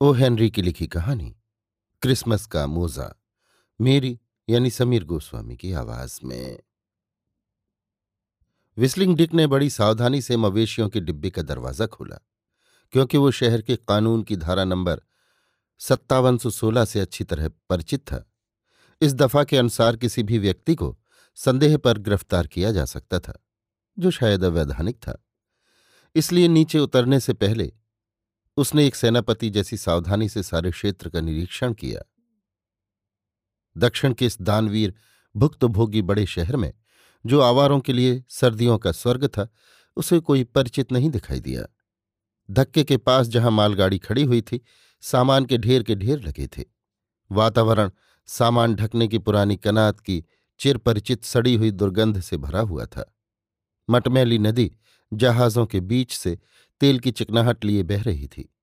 O Henry की लिखी कहानी, क्रिसमस का मोजा, मेरी यानी समीर गोस्वामी की आवाज़ में। विस्लिंग डिक ने बड़ी सावधानी से मवेशियों के डिब्बे का दरवाज़ा खोला, क्योंकि वो शहर के कानून की धारा नंबर सत्तावन सौ सोलह से अच्छी तरह परिचित था। इस दफ़ा के अनुसार किसी भी व्यक्ति को संदेह पर गिरफ़्तार किया जा सकता था, जो शायद अवैधानिक था। इसलिए नीचे उतरने से पहले उसने एक सेनापति जैसी सावधानी से सारे क्षेत्र का निरीक्षण किया। दक्षिण के इस दानवीर भुक्तभोगी बड़े शहर में, जो आवारों के लिए सर्दियों का स्वर्ग था, उसे कोई परिचित नहीं दिखाई दिया। धक्के के पास जहाँ मालगाड़ी खड़ी हुई थी, सामान के ढेर के ढेर लगे थे। वातावरण सामान ढकने की पुरानी कनात की चिर परिचित सड़ी हुई दुर्गंध से भरा हुआ था। मटमैली नदी जहाजों के बीच से तेल की चिकनाहट लिए बह रही थी।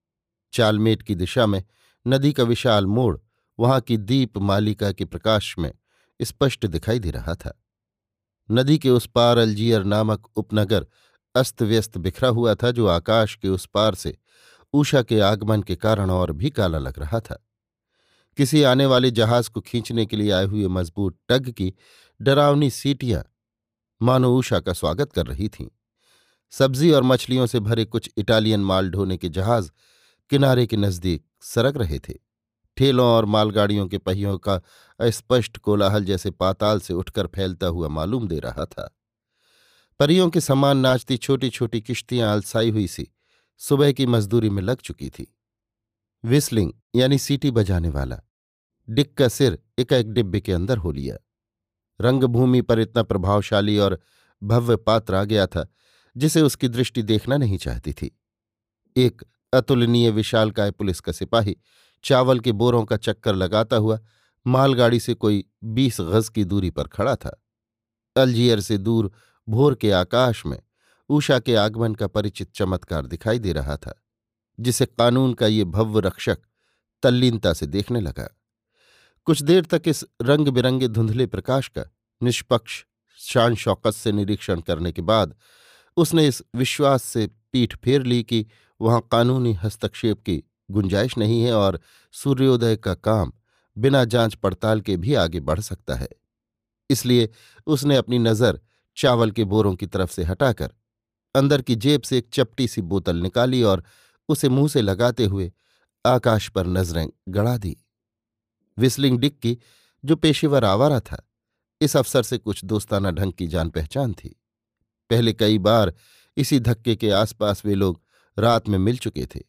चालमेट की दिशा में नदी का विशाल मोड़ वहाँ की दीप मालिका के प्रकाश में स्पष्ट दिखाई दे रहा था। नदी के उस पार अल्जियर नामक उपनगर अस्त व्यस्त बिखरा हुआ था जो आकाश के उस पार से ऊषा के आगमन के कारण और भी काला लग रहा था। किसी आने वाले जहाज़ को खींचने के लिए आए हुए मज़बूत टग की डरावनी सीटियाँ मानो ऊषा का स्वागत कर रही थीं। सब्ज़ी और मछलियों से भरे कुछ इटालियन माल ढोने के जहाज़ किनारे के नज़दीक सरक रहे थे। ठेलों और मालगाड़ियों के पहियों का अस्पष्ट कोलाहल जैसे पाताल से उठकर फैलता हुआ मालूम दे रहा था। परियों के समान नाचती छोटी छोटी किश्तियाँ अलसाई हुई सी सुबह की मजदूरी में लग चुकी थी। विस्लिंग यानी सीटी बजाने वाला, डिक का सिर एक एक डिब्बे के अंदर हो लिया। रंगभूमि पर इतना प्रभावशाली और भव्य पात्र आ गया था जिसे उसकी दृष्टि देखना नहीं चाहती थी। एक अतुलनीय विशालकाय पुलिस का सिपाही चावल के बोरों का चक्कर लगाता हुआ मालगाड़ी से कोई बीस गज की दूरी पर खड़ा था। अल्जियर से दूर भोर के आकाश में ऊषा के आगमन का परिचित चमत्कार दिखाई दे रहा था, जिसे कानून का ये भव्य रक्षक तल्लीनता से देखने लगा। कुछ देर तक इस रंग बिरंगे धुंधले प्रकाश का निष्पक्ष शान शौकत से निरीक्षण करने के बाद उसने इस विश्वास से पीठ फेर ली कि वहाँ कानूनी हस्तक्षेप की गुंजाइश नहीं है और सूर्योदय का काम बिना जाँच पड़ताल के भी आगे बढ़ सकता है। इसलिए उसने अपनी नज़र चावल के बोरों की तरफ़ से हटाकर अंदर की जेब से एक चपटी सी बोतल निकाली और उसे मुँह से लगाते हुए आकाश पर नज़रें गड़ा दी। विस्लिंग डिक की जो पेशेवर आवारा था, इस अफसर से कुछ दोस्ताना ढंग की जान पहचान थी। पहले कई बार इसी धक्के के आसपास वे लोग रात में मिल चुके थे,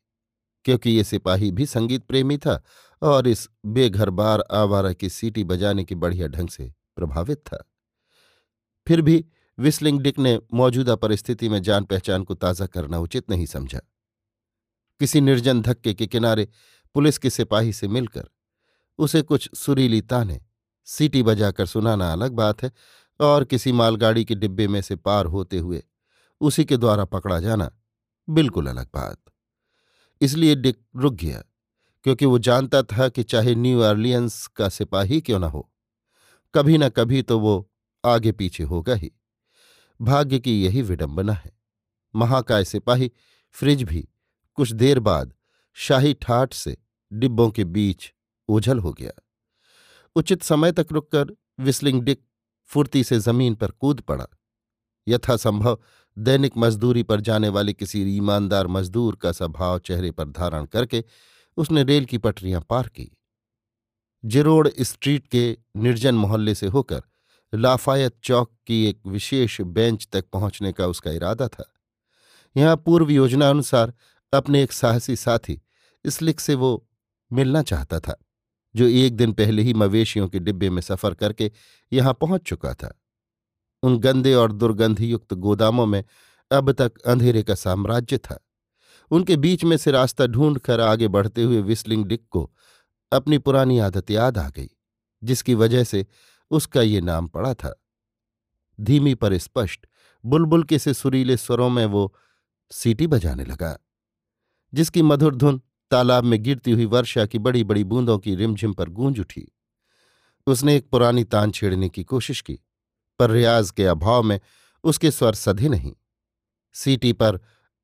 क्योंकि ये सिपाही भी संगीत प्रेमी था और इस बेघर बार आवारा की सीटी बजाने की बढ़िया ढंग से प्रभावित था। फिर भी विस्लिंग डिक ने मौजूदा परिस्थिति में जान पहचान को ताज़ा करना उचित नहीं समझा। किसी निर्जन धक्के के किनारे पुलिस के सिपाही से मिलकर उसे कुछ सुरीली ताने, सीटी बजाकर सुनाना अलग बात है और किसी मालगाड़ी के डिब्बे में से पार होते हुए उसी के द्वारा पकड़ा जाना बिल्कुल अलग बात। इसलिए डिक रुक गया, क्योंकि वो जानता था कि चाहे न्यू अर्लियंस का सिपाही क्यों न हो, कभी न कभी तो वो आगे पीछे होगा ही। भाग्य की यही विडंबना है। महाकाय सिपाही फ्रिज भी कुछ देर बाद शाही ठाठ से डिब्बों के बीच ओझल हो गया। उचित समय तक रुककर विस्लिंग डिक फुर्ती से ज़मीन पर कूद पड़ा। यथासंभव दैनिक मजदूरी पर जाने वाले किसी ईमानदार मजदूर का स्वभाव चेहरे पर धारण करके उसने रेल की पटरियाँ पार की। जिरोड़ स्ट्रीट के निर्जन मोहल्ले से होकर लाफायत चौक की एक विशेष बेंच तक पहुँचने का उसका इरादा था। यहाँ पूर्व योजना अनुसार अपने एक साहसी साथी स्लिक से वो मिलना चाहता था। जो एक दिन पहले ही मवेशियों के डिब्बे में सफ़र करके यहाँ पहुँच चुका था। उन गंदे और दुर्गंधयुक्त गोदामों में अब तक अंधेरे का साम्राज्य था। उनके बीच में से रास्ता ढूंढकर आगे बढ़ते हुए विस्लिंग डिक को अपनी पुरानी आदत याद आ गई, जिसकी वजह से उसका ये नाम पड़ा था। धीमी पर स्पष्ट, बुलबुल के से सुरीले स्वरों में वो सीटी बजाने लगा, जिसकी मधुर धुन तालाब में गिरती हुई वर्षा की बड़ी बड़ी बूंदों की रिमझिम पर गूंज उठी। उसने एक पुरानी तान छेड़ने की कोशिश की, पर रियाज के अभाव में उसके स्वर सधे नहीं। सीटी पर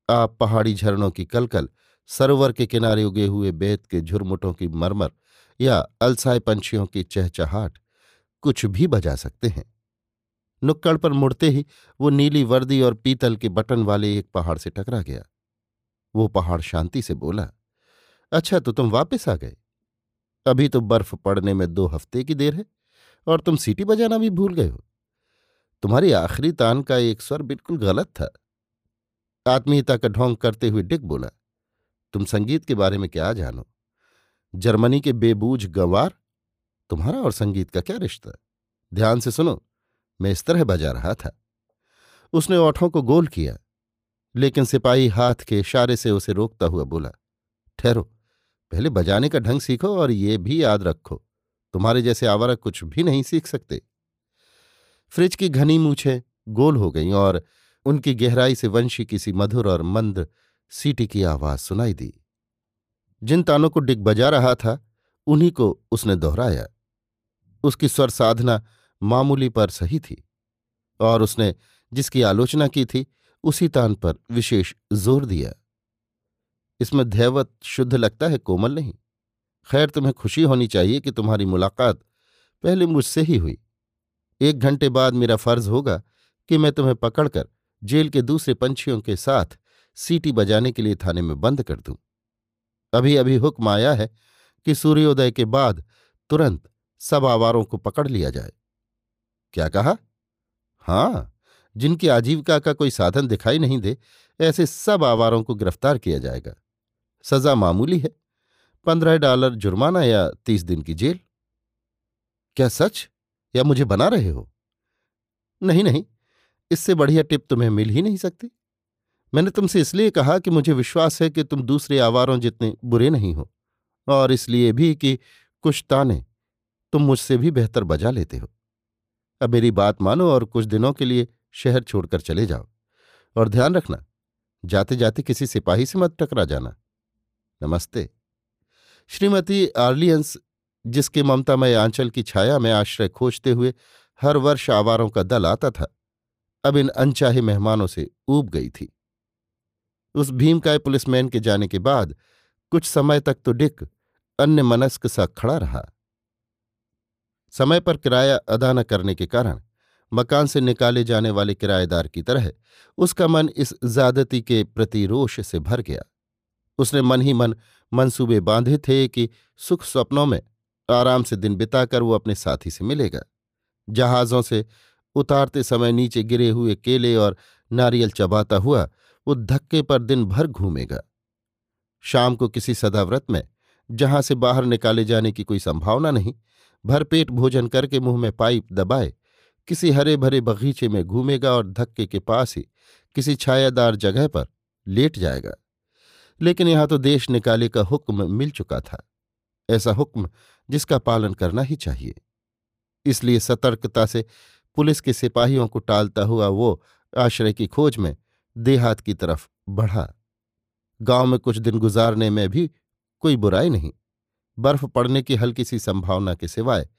आप पहाड़ी झरनों की कलकल, सरोवर के किनारे उगे हुए बेत के झुरमुटों की मरमर या अलसाए पंछियों की चहचहाट कुछ भी बजा सकते हैं। नुक्कड़ पर मुड़ते ही वो नीली वर्दी और पीतल के बटन वाले एक पहाड़ से टकरा गया। वो पहाड़ शांति से बोला अच्छा तो तुम वापस आ गए। अभी तो बर्फ़ पड़ने में दो हफ़्ते की देर है, और तुम सीटी बजाना भी भूल गए हो। तुम्हारी आखिरी तान का एक स्वर बिल्कुल गलत था। आत्मीयता का ढोंग करते हुए डिक बोला, तुम संगीत के बारे में क्या जानो? जर्मनी के बेबूझ गंवार? तुम्हारा और संगीत का क्या रिश्ता? ध्यान से सुनो, मैं इस तरह बजा रहा था। उसने ओठों को गोल किया, लेकिन सिपाही हाथ के इशारे से उसे रोकता हुआ बोला, ठहरो। पहले बजाने का ढंग सीखो और ये भी याद रखो। तुम्हारे जैसे आवारा कुछ भी नहीं सीख सकते। फ्रिज की घनी मूछें गोल हो गईं और उनकी गहराई से वंशी किसी मधुर और मंद, सीटी की आवाज़ सुनाई दी। जिन तानों को डिग बजा रहा था, उन्हीं को उसने दोहराया। उसकी स्वर साधना मामूली पर सही थी और उसने जिसकी आलोचना की थी, उसी तान पर विशेष ज़ोर दिया। इसमें ध्यवत शुद्ध लगता है, कोमल नहीं। खैर, तुम्हें खुशी होनी चाहिए कि तुम्हारी मुलाकात पहले मुझसे ही हुई। एक घंटे बाद मेरा फ़र्ज़ होगा कि मैं तुम्हें पकड़कर जेल के दूसरे पंछियों के साथ सीटी बजाने के लिए थाने में बंद कर दूँ। अभी अभी हुक्म आया है कि सूर्योदय के बाद तुरंत सब आवारों को पकड़ लिया जाए। क्या कहा? हाँ, जिनकी आजीविका का कोई साधन दिखाई नहीं दे, ऐसे सब आवारों को गिरफ़्तार किया जाएगा। सजा मामूली है। पंद्रह डॉलर जुर्माना या तीस दिन की जेल? क्या सच? या मुझे बना रहे हो? नहीं नहीं, इससे बढ़िया टिप तुम्हें मिल ही नहीं सकती। मैंने तुमसे इसलिए कहा कि मुझे विश्वास है कि तुम दूसरे आवारों जितने बुरे नहीं हो, और इसलिए भी कि कुछ ताने तुम मुझसे भी बेहतर बजा लेते हो। अब मेरी बात मानो और कुछ दिनों के लिए शहर छोड़कर चले जाओ। और ध्यान रखना जाते जाते किसी सिपाही से मत टकरा जाना। नमस्ते। श्रीमती आर्लियंस, जिसके ममतामय आंचल की छाया में आश्रय खोजते हुए हर वर्ष आवारों का दल आता था, अब इन अनचाहे मेहमानों से ऊब गई थी। उस भीमकाय पुलिसमैन के जाने के बाद कुछ समय तक तो डिक अन्य मनस्क सा खड़ा रहा। समय पर किराया अदा न करने के कारण मकान से निकाले जाने वाले किराएदार की तरह उसका मन इस ज्यादती के प्रति रोष से भर गया। उसने मन ही मन मंसूबे बांधे थे कि सुख स्वप्नों में आराम से दिन बिताकर वो अपने साथी से मिलेगा। जहाजों से उतारते समय नीचे गिरे हुए केले और नारियल चबाता हुआ वो धक्के पर दिन भर घूमेगा। शाम को किसी सदाव्रत में जहाँ से बाहर निकाले जाने की कोई संभावना नहीं, भरपेट भोजन करके मुँह में पाइप दबाए, किसी हरे भरे बगीचे में घूमेगा और धक्के के पास ही किसी छायादार जगह पर लेट जाएगा। लेकिन यहाँ तो देश निकाले का हुक्म मिल चुका था। ऐसा हुक्म जिसका पालन करना ही चाहिए। इसलिए सतर्कता से पुलिस के सिपाहियों को टालता हुआ वो आश्रय की खोज में देहात की तरफ़ बढ़ा। गाँव में कुछ दिन गुजारने में भी कोई बुराई नहीं। बर्फ़ पड़ने की हल्की सी संभावना के सिवाय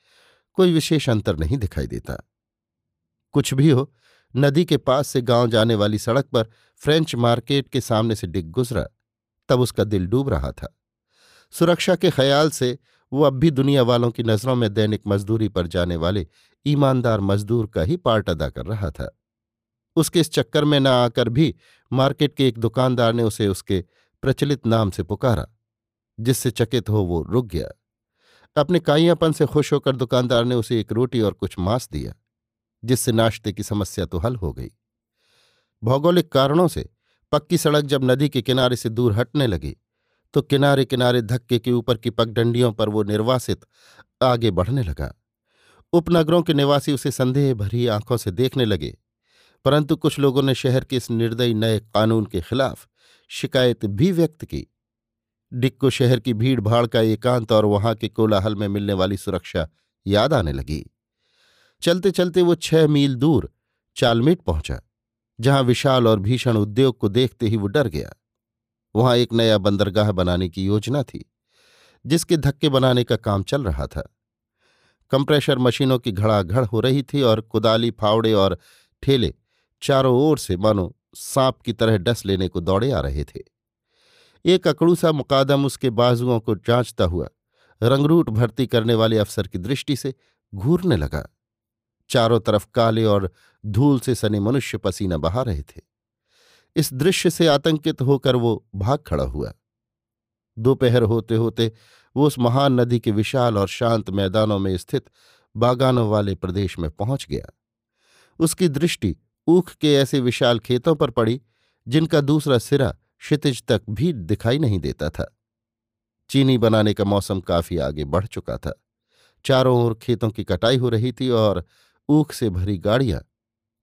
कोई विशेष अंतर नहीं दिखाई देता। कुछ भी हो, नदी के पास से गाँव जाने वाली सड़क पर फ्रेंच मार्केट के सामने से डिग गुजरा। तब उसका दिल डूब रहा था। सुरक्षा के ख्याल से वो अब भी दुनिया वालों की नज़रों में दैनिक मजदूरी पर जाने वाले ईमानदार मजदूर का ही पार्ट अदा कर रहा था। उसके इस चक्कर में न आकर भी मार्केट के एक दुकानदार ने उसे उसके प्रचलित नाम से पुकारा, जिससे चकित हो वो रुक गया। अपने काइयापन से खुश होकर दुकानदार ने उसे एक रोटी और कुछ मांस दिया, जिससे नाश्ते की समस्या तो हल हो गई। भौगोलिक कारणों से पक्की सड़क जब नदी के किनारे से दूर हटने लगी तो किनारे किनारे धक्के के ऊपर की पगडंडियों पर वो निर्वासित आगे बढ़ने लगा। उपनगरों के निवासी उसे संदेह भरी आँखों से देखने लगे, परंतु कुछ लोगों ने शहर के इस निर्दयी नए कानून के खिलाफ शिकायत भी व्यक्त की। डिक को शहर की भीड़ भाड़ का एकांत और वहाँ के कोलाहल में मिलने वाली सुरक्षा याद आने लगी। चलते चलते वो छह मील दूर चालमेट पहुँचा। जहाँ विशाल और भीषण उद्योग को देखते ही वो डर गया। वहाँ एक नया बंदरगाह बनाने की योजना थी, जिसके धक्के बनाने का काम चल रहा था। कंप्रेशर मशीनों की घड़ाघड़ हो रही थी और कुदाली, फावड़े और ठेले चारों ओर से मानो सांप की तरह डस लेने को दौड़े आ रहे थे। एक अकड़ू सा मुकादम उसके बाजुओं को जांचता हुआ, रंगरूट भर्ती करने वाले अफसर की दृष्टि से घूरने लगा। चारों तरफ़ काले और धूल से सने मनुष्य पसीना बहा रहे थे। इस दृश्य से आतंकित होकर वो भाग खड़ा हुआ। दोपहर होते होते वो उस महान नदी के विशाल और शांत मैदानों में स्थित बागानों वाले प्रदेश में पहुँच गया। उसकी दृष्टि ऊख के ऐसे विशाल खेतों पर पड़ी, जिनका दूसरा सिरा क्षितिज तक भी दिखाई नहीं देता था। चीनी बनाने का मौसम काफ़ी आगे बढ़ चुका था। चारों ओर खेतों की कटाई हो रही थी और ऊख से भरी गाड़ियाँ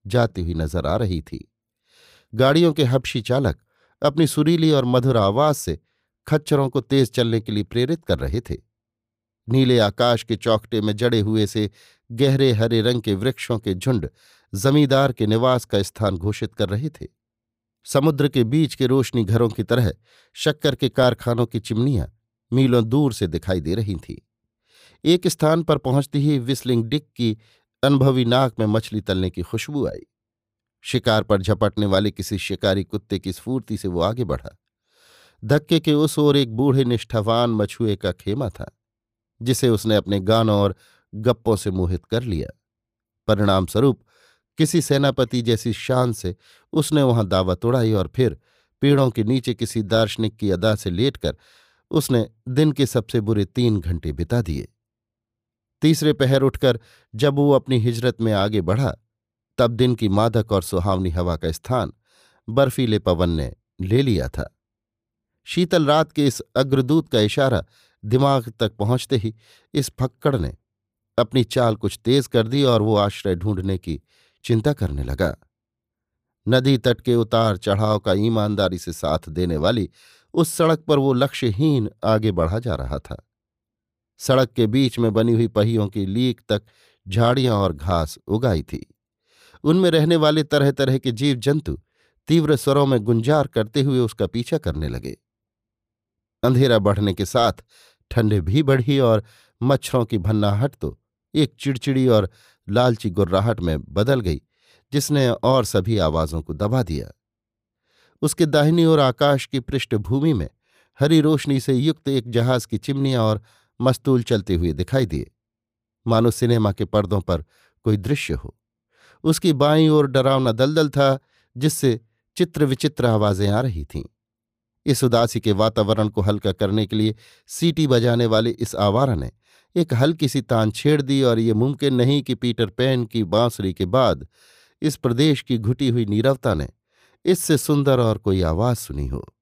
जाती हुई नज़र आ रही थी। गाड़ियों के हबशी चालक अपनी सुरीली और मधुर आवाज़ से खच्चरों को तेज चलने के लिए प्रेरित कर रहे थे। नीले आकाश के चौकटे में जड़े हुए से गहरे हरे रंग के वृक्षों के झुंड जमींदार के निवास का स्थान घोषित कर रहे थे। समुद्र के बीच के रोशनी घरों की तरह शक्कर के कारखानों की चिमनियाँ मीलों दूर से दिखाई दे रही थीं। एक स्थान पर पहुँचती ही विस्लिंग डिक की अनुभवी नाक में मछली तलने की खुशबू आई। शिकार पर झपटने वाले किसी शिकारी कुत्ते की स्फूर्ति से वो आगे बढ़ा। धक्के के उस ओर एक बूढ़े निष्ठावान मछुए का खेमा था, जिसे उसने अपने गानों और गप्पों से मोहित कर लिया। परिणाम स्वरूप किसी सेनापति जैसी शान से उसने वहाँ दावत उड़ाई और फिर पेड़ों के नीचे किसी दार्शनिक की अदा से लेटकर उसने दिन के सबसे बुरे तीन घंटे बिता दिए। तीसरे पहर उठकर जब वो अपनी हिजरत में आगे बढ़ा, तब दिन की मादक और सुहावनी हवा का स्थान बर्फीले पवन ने ले लिया था। शीतल रात के इस अग्रदूत का इशारा दिमाग तक पहुँचते ही इस फक्कड़ ने अपनी चाल कुछ तेज कर दी और वो आश्रय ढूँढने की चिंता करने लगा। नदी तट के उतार चढ़ाव का ईमानदारी से साथ देने वाली उस सड़क पर वो लक्ष्यहीन आगे बढ़ा जा रहा था। सड़क के बीच में बनी हुई पहियों की लीक तक झाड़ियाँ और घास उगाई थी। उनमें रहने वाले तरह तरह के जीव जंतु तीव्र स्वरों में गुंजार करते हुए उसका पीछा करने लगे। अंधेरा बढ़ने के साथ ठंडे भी बढ़ी और मच्छरों की भन्नाहट तो एक चिड़चिड़ी और लालची गुर्राहट में बदल गई, जिसने और सभी आवाजों को दबा दिया। उसके दाहिनी ओर आकाश की पृष्ठभूमि में हरी रोशनी से युक्त एक जहाज़ की चिमनियाँ और मस्तूल चलते हुए दिखाई दिए। मानो सिनेमा के पर्दों पर कोई दृश्य हो। उसकी बाईं ओर डरावना दलदल था, जिससे चित्र विचित्र आवाज़ें आ रही थीं। इस उदासी के वातावरण को हल्का करने के लिए सीटी बजाने वाले इस आवारा ने एक हल्की सी तान छेड़ दी और ये मुमकिन नहीं कि पीटर पैन की बांसुरी के बाद इस प्रदेश की घुटी हुई नीरवता ने इससे सुंदर और कोई आवाज़ सुनी हो।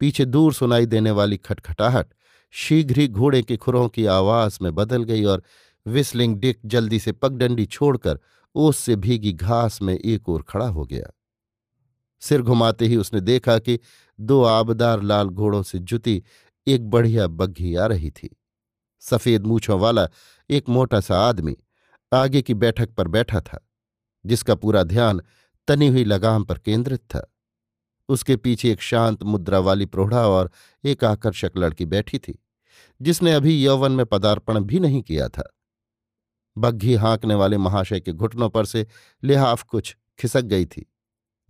पीछे दूर सुनाई देने वाली खटखटाहट शीघ्र ही घोड़े के खुरों की आवाज़ में बदल गई और विस्लिंग डिक जल्दी से पगडंडी छोड़कर ओस से भीगी घास में एक ओर खड़ा हो गया। सिर घुमाते ही उसने देखा कि दो आबदार लाल घोड़ों से जुती एक बढ़िया बग्घी आ रही थी। सफ़ेद मूछों वाला एक मोटा सा आदमी आगे की बैठक पर बैठा था, जिसका पूरा ध्यान तनी हुई लगाम पर केंद्रित था। उसके पीछे एक शांत मुद्रा वाली प्रौढ़ा और एक आकर्षक लड़की बैठी थी। जिसने अभी यौवन में पदार्पण भी नहीं किया था। बग्घी हाँकने वाले महाशय के घुटनों पर से लिहाफ कुछ खिसक गई थी,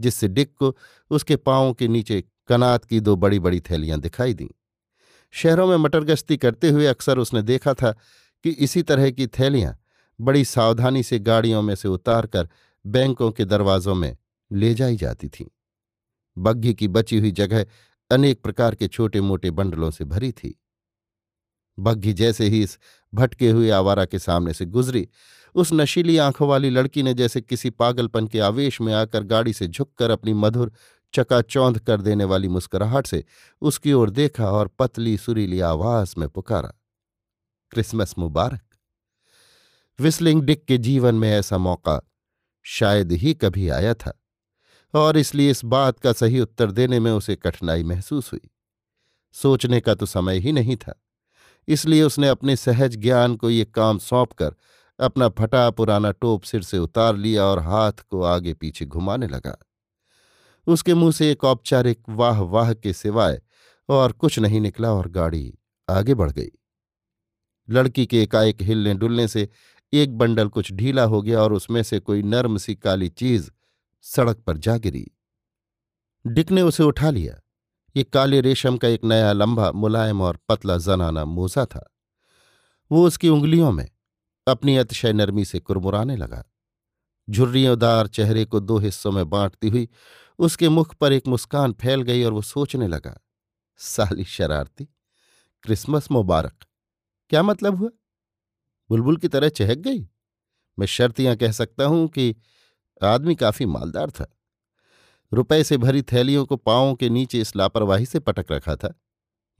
जिससे डिक को उसके पांवों के नीचे कनात की दो बड़ी बड़ी थैलियाँ दिखाई दीं। शहरों में मटरगश्ती करते हुए अक्सर उसने देखा था कि इसी तरह की थैलियाँ बड़ी सावधानी से गाड़ियों में से उतारकर बैंकों के दरवाजों में ले जाई जाती थीं। बग्घी की बची हुई जगह अनेक प्रकार के छोटे मोटे बंडलों से भरी थी। बग्घी जैसे ही इस भटके हुए आवारा के सामने से गुजरी। उस नशीली आँखों वाली लड़की ने जैसे किसी पागलपन के आवेश में आकर गाड़ी से झुककर अपनी मधुर चकाचौंध कर देने वाली मुस्कुराहट से उसकी ओर देखा और पतली सुरीली आवाज़ में पुकारा, क्रिसमस मुबारक। विस्लिंग डिक के जीवन में ऐसा मौका शायद ही कभी आया था, और इसलिए इस बात का सही उत्तर देने में उसे कठिनाई महसूस हुई। सोचने का तो समय ही नहीं था। इसलिए उसने अपने सहज ज्ञान को ये काम सौंपकर अपना फटा पुराना टोप सिर से उतार लिया और हाथ को आगे पीछे घुमाने लगा। उसके मुँह से एक औपचारिक वाह वाह के सिवाय और कुछ नहीं निकला और गाड़ी आगे बढ़ गई। लड़की के एकाएक हिलने डुलने से एक बंडल कुछ ढीला हो गया और उसमें से कोई नर्म सी काली चीज़ सड़क पर जा गिरी। डिक ने उसे उठा लिया। ये काले रेशम का एक नया लंबा, मुलायम और पतला जनाना मोजा था। वो उसकी उंगलियों में अपनी अतिशय नरमी से कुरमुराने लगा। झुर्रियोंदार चेहरे को दो हिस्सों में बांटती हुई उसके मुख पर एक मुस्कान फैल गई और वो सोचने लगा, साली शरारती, क्रिसमस मुबारक। क्या मतलब हुआ? बुलबुल की तरह चहक गई? मैं शर्तियाँ कह सकता हूँ कि आदमी काफ़ी मालदार था। रुपए से भरी थैलियों को पांवों के नीचे इस लापरवाही से पटक रखा था।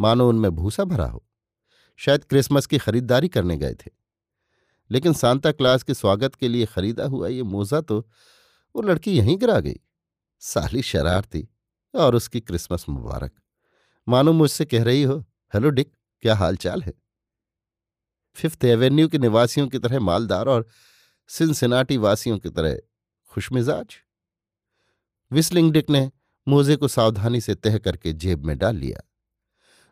मानो उनमें भूसा भरा हो। शायद क्रिसमस की खरीदारी करने गए थे। लेकिन सांता क्लास के स्वागत के लिए खरीदा हुआ ये मोजा तो वो लड़की यहीं गिरा गई। साली शरारती और उसकी क्रिसमस मुबारक। मानो मुझसे कह रही हो, हेलो डिक, क्या हालचाल है? फिफ्थ एवेन्यू के निवासियों की तरह मालदार और सिनसिनाटी वासियों की तरह खुशमिजाज। विस्लिंग डिक ने मोजे को सावधानी से तह करके जेब में डाल लिया।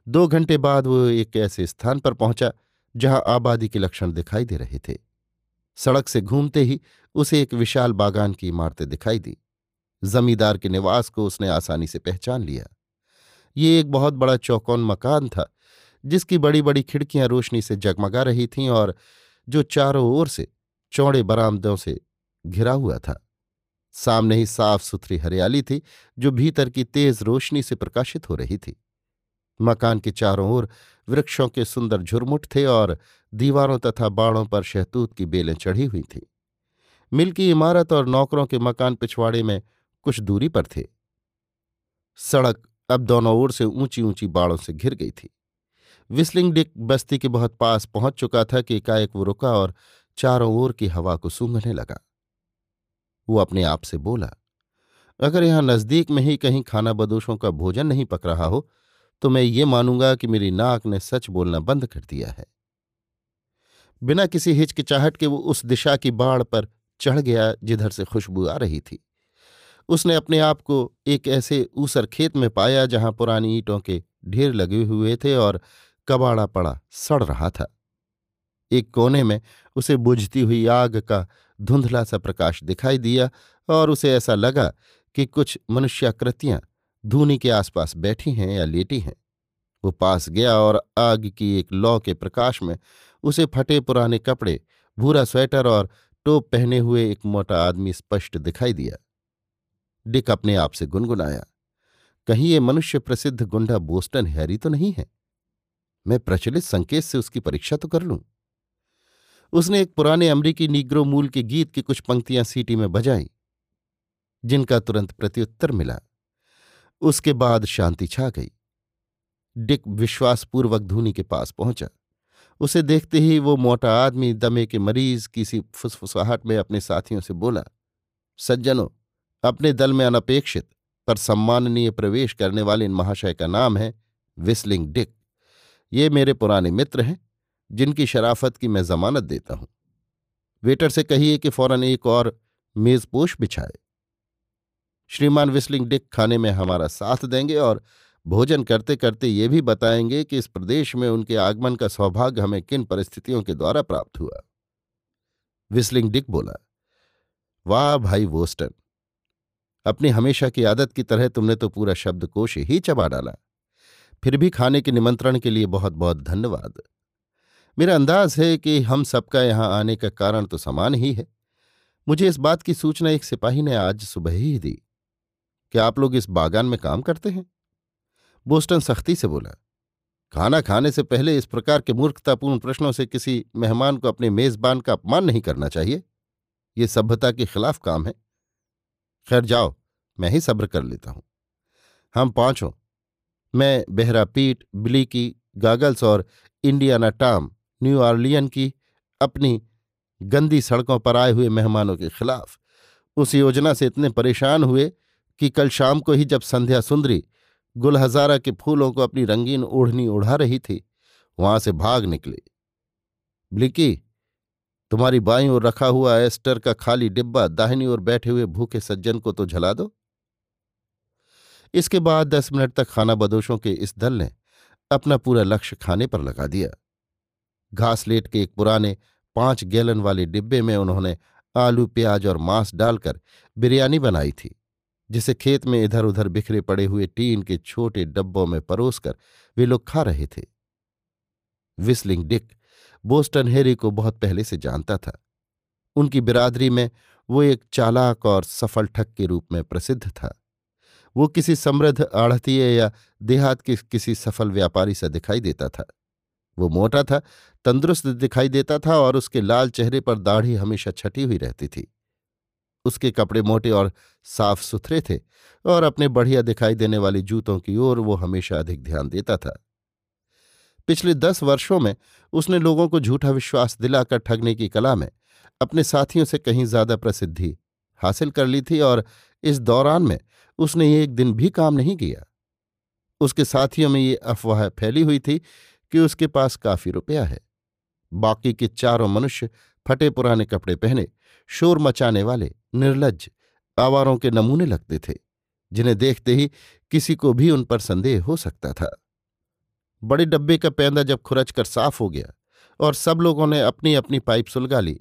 दो घंटे बाद वो एक ऐसे स्थान पर पहुँचा, जहाँ आबादी के लक्षण दिखाई दे रहे थे। सड़क से घूमते ही उसे एक विशाल बागान की इमारतें दिखाई दी। जमींदार के निवास को उसने आसानी से पहचान लिया। ये एक बहुत बड़ा चौकोन मकान था, जिसकी बड़ी बड़ी खिड़कियाँ रोशनी से जगमगा रही थीं और जो चारों ओर से चौड़े बरामदों से घिरा हुआ था। सामने ही साफ़ सुथरी हरियाली थी, जो भीतर की तेज रोशनी से प्रकाशित हो रही थी। मकान के चारों ओर वृक्षों के सुंदर झुरमुट थे और दीवारों तथा बाड़ों पर शहतूत की बेलें चढ़ी हुई थीं। मिल की इमारत और नौकरों के मकान पिछवाड़े में कुछ दूरी पर थे। सड़क अब दोनों ओर से ऊँची ऊँची बाड़ों से घिर गई थी। विस्लिंग डिक बस्ती के बहुत पास पहुँच चुका था कि एकाएक वो रुका और चारों ओर की हवा को सूंघने लगा। वो अपने आप से बोला, अगर यहाँ नज़दीक में ही कहीं खाना बदोशों का भोजन नहीं पक रहा हो तो मैं ये मानूँगा कि मेरी नाक ने सच बोलना बंद कर दिया है। बिना किसी हिचकिचाहट के वो उस दिशा की बाढ़ पर चढ़ गया जिधर से खुशबू आ रही थी। उसने अपने आप को एक ऐसे ऊसर खेत में पाया जहाँ पुरानी ईंटों के ढेर लगे हुए थे और कबाड़ा पड़ा सड़ रहा था। एक कोने में उसे बुझती हुई आग का धुंधला सा प्रकाश दिखाई दिया और उसे ऐसा लगा कि कुछ मनुष्याकृतियाँ धूनी के आसपास बैठी हैं या लेटी हैं। वो पास गया और आग की एक लौ के प्रकाश में उसे फटे पुराने कपड़े, भूरा स्वेटर और टोप पहने हुए एक मोटा आदमी स्पष्ट दिखाई दिया। डिक अपने आप से गुनगुनाया, कहीं ये मनुष्य प्रसिद्ध गुंडा बोस्टन हैरी तो नहीं है? मैं प्रचलित संकेत से उसकी परीक्षा तो कर लूँ। उसने एक पुराने अमरीकी निग्रो मूल के गीत की कुछ पंक्तियाँ सीटी में बजाई, जिनका तुरंत प्रत्युत्तर मिला। उसके बाद शांति छा गई। डिक विश्वासपूर्वक धूनी के पास पहुँचा। उसे देखते ही वो मोटा आदमी दमे के मरीज़ किसी फुसफुसाहट में अपने साथियों से बोला, सज्जनों, अपने दल में अनपेक्षित पर सम्माननीय प्रवेश करने वाले इन महाशय का नाम है विस्लिंग डिक। ये मेरे पुराने मित्र हैं। जिनकी शराफत की मैं जमानत देता हूँ। वेटर से कहिए कि फ़ौरन एक और मेजपोश बिछाए। श्रीमान विस्लिंग डिक खाने में हमारा साथ देंगे और भोजन करते करते ये भी बताएँगे कि इस प्रदेश में उनके आगमन का सौभाग्य हमें किन परिस्थितियों के द्वारा प्राप्त हुआ। विस्लिंग डिक बोला, वाह भाई वोस्टन, अपनी हमेशा की आदत की तरह तुमने तो पूरा शब्दकोश ही चबा डाला। फिर भी खाने के निमंत्रण के लिए बहुत बहुत धन्यवाद। मेरा अंदाज है कि हम सबका यहाँ आने का कारण तो समान ही है। मुझे इस बात की सूचना एक सिपाही ने आज सुबह ही दी। क्या आप लोग इस बागान में काम करते हैं? बोस्टन सख्ती से बोला। खाना खाने से पहले इस प्रकार के मूर्खतापूर्ण प्रश्नों से किसी मेहमान को अपने मेजबान का अपमान नहीं करना चाहिए। ये सभ्यता के खिलाफ काम है। खैर जाओ, मैं ही सब्र कर लेता हूँ। हम पाँचों, मैं, बेहरा पीट ब्लीकी गागल्स और इंडियाना टाम न्यू आर्लियन की अपनी गंदी सड़कों पर आए हुए मेहमानों के खिलाफ। उस योजना से इतने परेशान हुए कि कल शाम को ही जब संध्या सुंदरी गुलहजारा के फूलों को अपनी रंगीन ओढ़नी ओढ़ा रही थी, वहाँ से भाग निकले। ब्लिकी, तुम्हारी बाई ओर रखा हुआ एस्टर का खाली डिब्बा दाहिनी ओर बैठे हुए भूखे सज्जन को तो झला दो। इसके बाद दस मिनट तक खाना बदोशों के इस दल ने अपना पूरा लक्ष्य खाने पर लगा दिया। घासलेट के एक पुराने पाँच गैलन वाले डिब्बे में उन्होंने आलू, प्याज और मांस डालकर बिरयानी बनाई थी, जिसे खेत में इधर उधर बिखरे पड़े हुए टीन के छोटे डब्बों में परोसकर वे लोग खा रहे थे। विस्लिंग डिक बोस्टन हेरी को बहुत पहले से जानता था। उनकी बिरादरी में वो एक चालाक और सफल ठग के रूप में प्रसिद्ध था। वो किसी समृद्ध, आढ़तीय या देहात के किसी सफल व्यापारी सा दिखाई देता था। वो मोटा था, तंदुरुस्त दिखाई देता था और उसके लाल चेहरे पर दाढ़ी हमेशा छटी हुई रहती थी। उसके कपड़े मोटे और साफ़ सुथरे थे और अपने बढ़िया दिखाई देने वाली जूतों की ओर वो हमेशा अधिक ध्यान देता था। पिछले दस वर्षों में उसने लोगों को झूठा विश्वास दिलाकर ठगने की कला में अपने साथियों से कहीं ज़्यादा प्रसिद्धि हासिल कर ली थी और इस दौरान में उसने एक दिन भी काम नहीं किया। उसके साथियों में ये अफवाह फैली हुई थी कि उसके पास काफ़ी रुपया है। बाकी के चारों मनुष्य फटे पुराने कपड़े पहने, शोर मचाने वाले निर्लज आवारों के नमूने लगते थे, जिन्हें देखते ही किसी को भी उन पर संदेह हो सकता था। बड़े डब्बे का पैंदा जब खुरच कर साफ़ हो गया और सब लोगों ने अपनी अपनी पाइप सुलगा ली,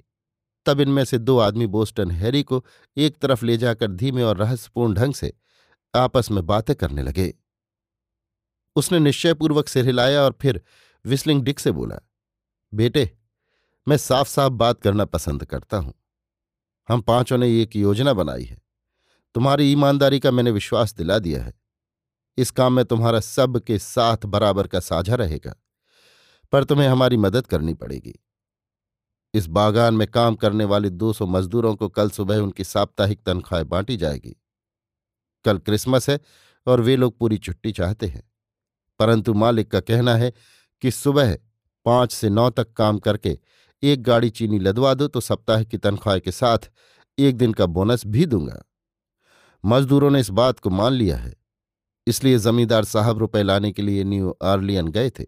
तब इनमें से दो आदमी बोस्टन हैरी को एक तरफ़ ले जाकर धीमे और रहस्यपूर्ण ढंग से आपस में बातें करने लगे। उसने निश्चयपूर्वक सिर हिलाया और फिर विस्लिंग डिक से बोला, बेटे, मैं साफ़ साफ़ बात करना पसंद करता हूँ। हम पाँचों ने एक योजना बनाई है। तुम्हारी ईमानदारी का मैंने विश्वास दिला दिया है। इस काम में तुम्हारा सब के साथ बराबर का साझा रहेगा, पर तुम्हें हमारी मदद करनी पड़ेगी। इस बागान में काम करने वाले 200 मजदूरों को कल सुबह उनकी साप्ताहिक तनख्वाह बांटी जाएगी। कल क्रिसमस है और वे लोग पूरी छुट्टी चाहते हैं। परंतु मालिक का कहना है कि सुबह पाँच से नौ तक काम करके एक गाड़ी चीनी लदवा दो तो सप्ताह की तनख्वाह के साथ एक दिन का बोनस भी दूँगा। मजदूरों ने इस बात को मान लिया है, इसलिए जमींदार साहब रुपए लाने के लिए न्यू आर्लियन गए थे।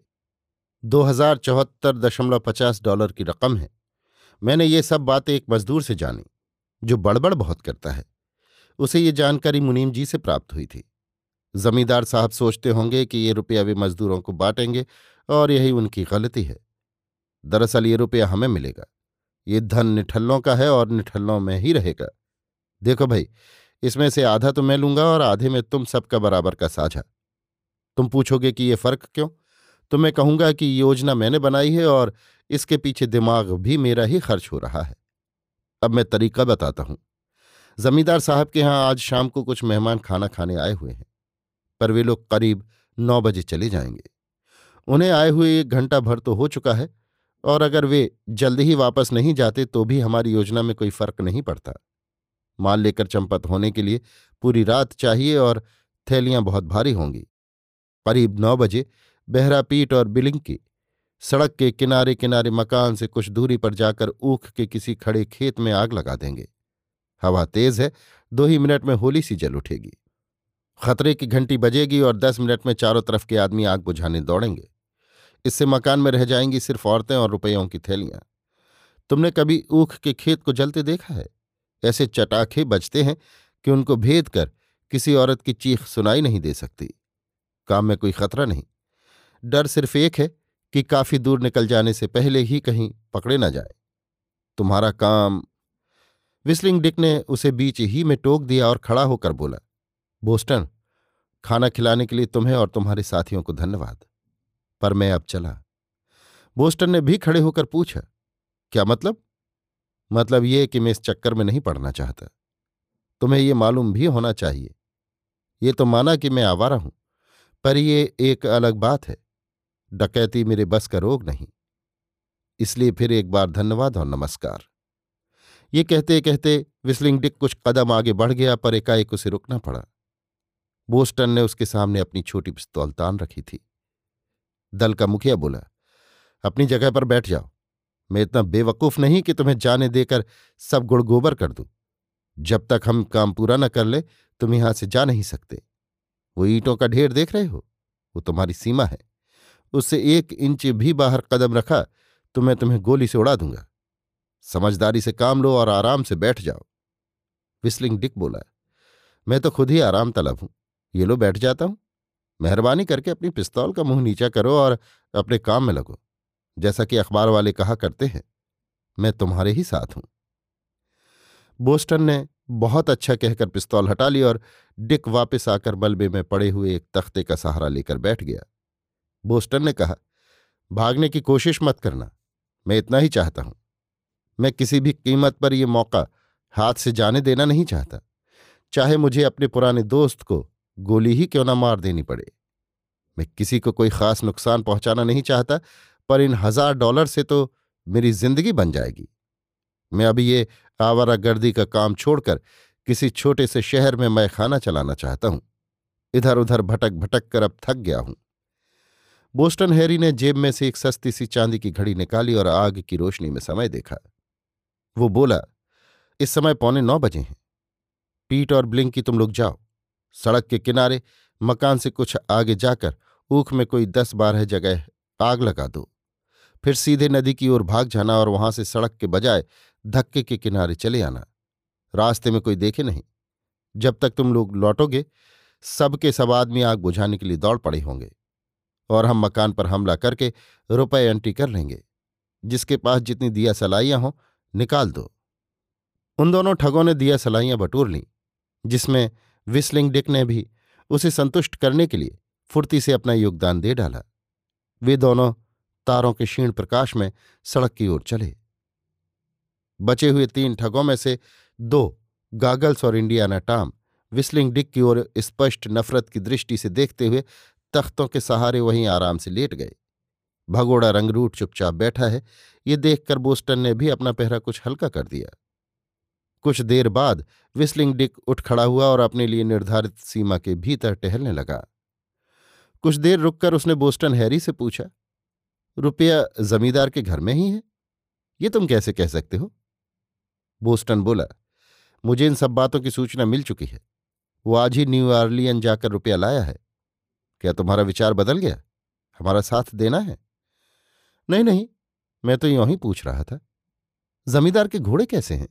दो हज़ार चौहत्तर दशमलव पचास डॉलर की रकम है। मैंने ये सब बातें एक मजदूर से जानी, जो बड़बड़ बहुत करता है। उसे ये जानकारी मुनीम जी से प्राप्त हुई थी। जमींदार साहब सोचते होंगे कि ये रुपया वे मजदूरों को बांटेंगे और यही उनकी गलती है। दरअसल ये रुपया हमें मिलेगा। ये धन निठल्लों का है और निठल्लों में ही रहेगा। देखो भाई, इसमें से आधा तो मैं लूँगा और आधे में तुम सबका बराबर का साझा। तुम पूछोगे कि ये फ़र्क क्यों? तो मैं कहूँगा कि योजना मैंने बनाई है और इसके पीछे दिमाग भी मेरा ही खर्च हो रहा है। अब मैं तरीका बताता हूँ। जमींदार साहब के यहाँ आज शाम को कुछ मेहमान खाना खाने आए हुए हैं। पर वे लोग करीब नौ बजे चले जाएँगे। उन्हें आए हुए एक घंटा भर तो हो चुका है, और अगर वे जल्दी ही वापस नहीं जाते तो भी हमारी योजना में कोई फ़र्क नहीं पड़ता। माल लेकर चंपत होने के लिए पूरी रात चाहिए और थैलियाँ बहुत भारी होंगी। करीब नौ बजे बहरापीट और बिलिंग की सड़क के किनारे किनारे मकान से कुछ दूरी पर जाकर ऊख के किसी खड़े खेत में आग लगा देंगे। हवा तेज है, दो ही मिनट में होली सी जल उठेगी। खतरे की घंटी बजेगी और दस मिनट में चारों तरफ़ के आदमी आग बुझाने दौड़ेंगे। इससे मकान में रह जाएँगी सिर्फ़ औरतें और रुपयों की थैलियाँ। तुमने कभी ऊख के खेत को जलते देखा है? ऐसे चटाखे बजते हैं कि उनको भेद कर किसी औरत की चीख सुनाई नहीं दे सकती। काम में कोई खतरा नहीं। डर सिर्फ़ एक है कि काफ़ी दूर निकल जाने से पहले ही कहीं पकड़े ना जाए। तुम्हारा काम। विस्लिंग डिक ने उसे बीच ही में टोक दिया और खड़ा होकर बोला, बोस्टन खाना खिलाने के लिए तुम्हें और तुम्हारे साथियों को धन्यवाद। पर मैं अब चला। बोस्टन ने भी खड़े होकर पूछा, क्या मतलब? मतलब ये कि मैं इस चक्कर में नहीं पड़ना चाहता। तुम्हें ये मालूम भी होना चाहिए। ये तो माना कि मैं आवारा हूँ, पर ये एक अलग बात है। डकैती मेरे बस का रोग नहीं। इसलिए फिर एक बार धन्यवाद और नमस्कार। ये कहते कहते विस्लिंग डिक कुछ कदम आगे बढ़ गया, पर एकाएक उसे रुकना पड़ा। बोस्टन ने उसके सामने अपनी छोटी पिस्तौल तान रखी थी। दल का मुखिया बोला, अपनी जगह पर बैठ जाओ। मैं इतना बेवकूफ़ नहीं कि तुम्हें जाने देकर सब गुड़ गोबर कर दूँ। जब तक हम काम पूरा न कर ले, तुम यहाँ से जा नहीं सकते। वो ईंटों का ढेर देख रहे हो? वो तुम्हारी सीमा है। उससे एक इंच भी बाहर कदम रखा तो मैं तुम्हें गोली से उड़ा दूँगा। समझदारी से काम लो और आराम से बैठ जाओ। विस्लिंग डिक बोला, मैं तो खुद ही आराम तलब हूँ। ये लो बैठ जाता हूँ। मेहरबानी करके अपनी पिस्तौल का मुँह नीचा करो और अपने काम में लगो, जैसा कि अखबार वाले कहा करते हैं। मैं तुम्हारे ही साथ हूँ। बोस्टन ने बहुत अच्छा कहकर पिस्तौल हटा ली और डिक वापस आकर मलबे में पड़े हुए एक तख्ते का सहारा लेकर बैठ गया। बोस्टन ने कहा, भागने की कोशिश मत करना, मैं इतना ही चाहता हूँ। मैं किसी भी कीमत पर यह मौका हाथ से जाने देना नहीं चाहता। चाहे मुझे अपने पुराने दोस्त को गोली ही क्यों ना मार देनी पड़े? मैं किसी को कोई खास नुकसान पहुंचाना नहीं चाहता, पर इन हज़ार डॉलर से तो मेरी ज़िंदगी बन जाएगी। मैं अभी ये आवारा गर्दी का काम छोड़कर किसी छोटे से शहर में मैं खाना चलाना चाहता हूँ। इधर उधर भटक भटक कर अब थक गया हूँ। बोस्टन हैरी ने जेब में से एक सस्ती सी चांदी की घड़ी निकाली और आग की रोशनी में समय देखा। वो बोला, इस समय पौने नौ बजे हैं। पीट और ब्लिंक की तुम लोग जाओ। सड़क के किनारे मकान से कुछ आगे जाकर ऊख में कोई दस बारह जगह आग लगा दो। फिर सीधे नदी की ओर भाग जाना और वहाँ से सड़क के बजाय धक्के के किनारे चले आना। रास्ते में कोई देखे नहीं। जब तक तुम लोग लौटोगे, सबके सब आदमी आग बुझाने के लिए दौड़ पड़े होंगे और हम मकान पर हमला करके रुपए एंट्री कर लेंगे। जिसके पास जितनी दिया सलाइयाँ हों, निकाल दो। उन दोनों ठगों ने दिया सलाइयाँ बटोर लीं, जिसमें विस्लिंग डिक ने भी उसे संतुष्ट करने के लिए फुर्ती से अपना योगदान दे डाला। वे दोनों तारों के क्षीण प्रकाश में सड़क की ओर चले। बचे हुए तीन ठगों में से दो गागल्स और इंडियाना टाम विस्लिंग डिक की ओर स्पष्ट नफरत की दृष्टि से देखते हुए तख्तों के सहारे वहीं आराम से लेट गए। भगोड़ा रंगरूट चुपचाप बैठा है, ये देखकर बोस्टन ने भी अपना पहरा कुछ हल्का कर दिया। कुछ देर बाद विस्लिंग डिक उठ खड़ा हुआ और अपने लिए निर्धारित सीमा के भीतर टहलने लगा। कुछ देर रुककर उसने बोस्टन हैरी से पूछा, रुपया जमींदार के घर में ही है? ये तुम कैसे कह सकते हो? बोस्टन बोला, मुझे इन सब बातों की सूचना मिल चुकी है। वो आज ही न्यू आर्लियन जाकर रुपया लाया है। क्या तुम्हारा विचार बदल गया? हमारा साथ देना है? नहीं नहीं, मैं तो यों ही पूछ रहा था। जमींदार के घोड़े कैसे हैं?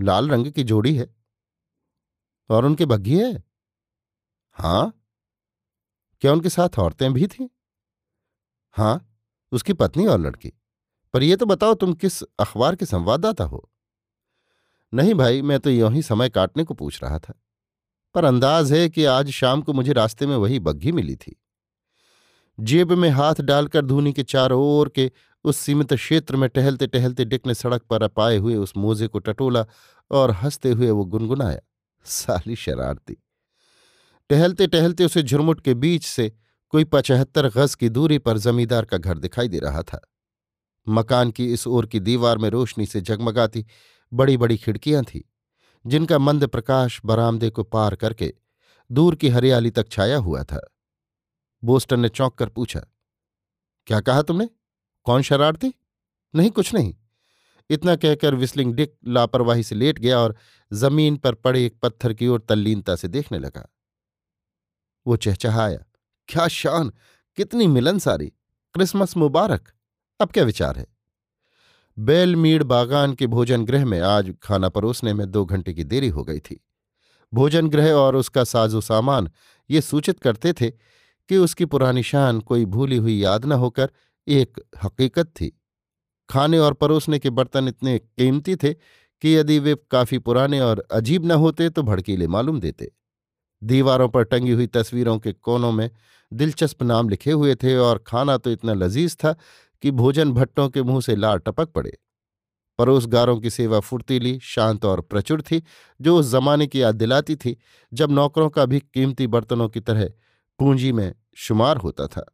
लाल रंग की जोड़ी है। और उनके बग्घी है? हाँ। क्या उनके साथ औरतें भी थीं? हाँ उसकी पत्नी और लड़की। पर यह तो बताओ तुम किस अखबार के संवाददाता हो? नहीं भाई, मैं तो यों ही समय काटने को पूछ रहा था। पर अंदाज है कि आज शाम को मुझे रास्ते में वही बग्घी मिली थी। जेब में हाथ डालकर धूनी के चारों ओर के उस सीमित क्षेत्र में टहलते टहलते डिक ने सड़क पर अपाए हुए उस मोजे को टटोला और हँसते हुए वो गुनगुनाया, साली शरारती। टहलते टहलते उसे झुरमुट के बीच से कोई पचहत्तर गज की दूरी पर जमींदार का घर दिखाई दे रहा था। मकान की इस ओर की दीवार में रोशनी से जगमगाती बड़ी बड़ी खिड़कियाँ थीं, जिनका मंद प्रकाश बरामदे को पार करके दूर की हरियाली तक छाया हुआ था। बोस्टन ने चौंक कर पूछा, क्या कहा तुमने? कौन शरारती? नहीं, कुछ नहीं। इतना कहकर विस्लिंग डिक लापरवाही से लेट गया और ज़मीन पर पड़े एक पत्थर की ओर तल्लीनता से देखने लगा। वो चहचहाया, क्या शान! कितनी मिलनसारी क्रिसमस मुबारक। अब क्या विचार है? बेलमीड बागान के भोजन गृह में आज खाना परोसने में दो घंटे की देरी हो गई थी। भोजन गृह और उसका साजो सामान ये सूचित करते थे कि उसकी पुरानी शान कोई भूली हुई याद न होकर एक हकीकत थी। खाने और परोसने के बर्तन इतने कीमती थे कि यदि वे काफ़ी पुराने और अजीब न होते तो भड़कीले मालूम देते। दीवारों पर टंगी हुई तस्वीरों के कोनों में दिलचस्प नाम लिखे हुए थे और खाना तो इतना लजीज था कि भोजन भट्टों के मुँह से लार टपक पड़े। परोसगारों की सेवा फुर्तीली शांत और प्रचुर थी, जो उस जमाने की याद दिलाती थी जब नौकरों का भी कीमती बर्तनों की तरह पूंजी में शुमार होता था।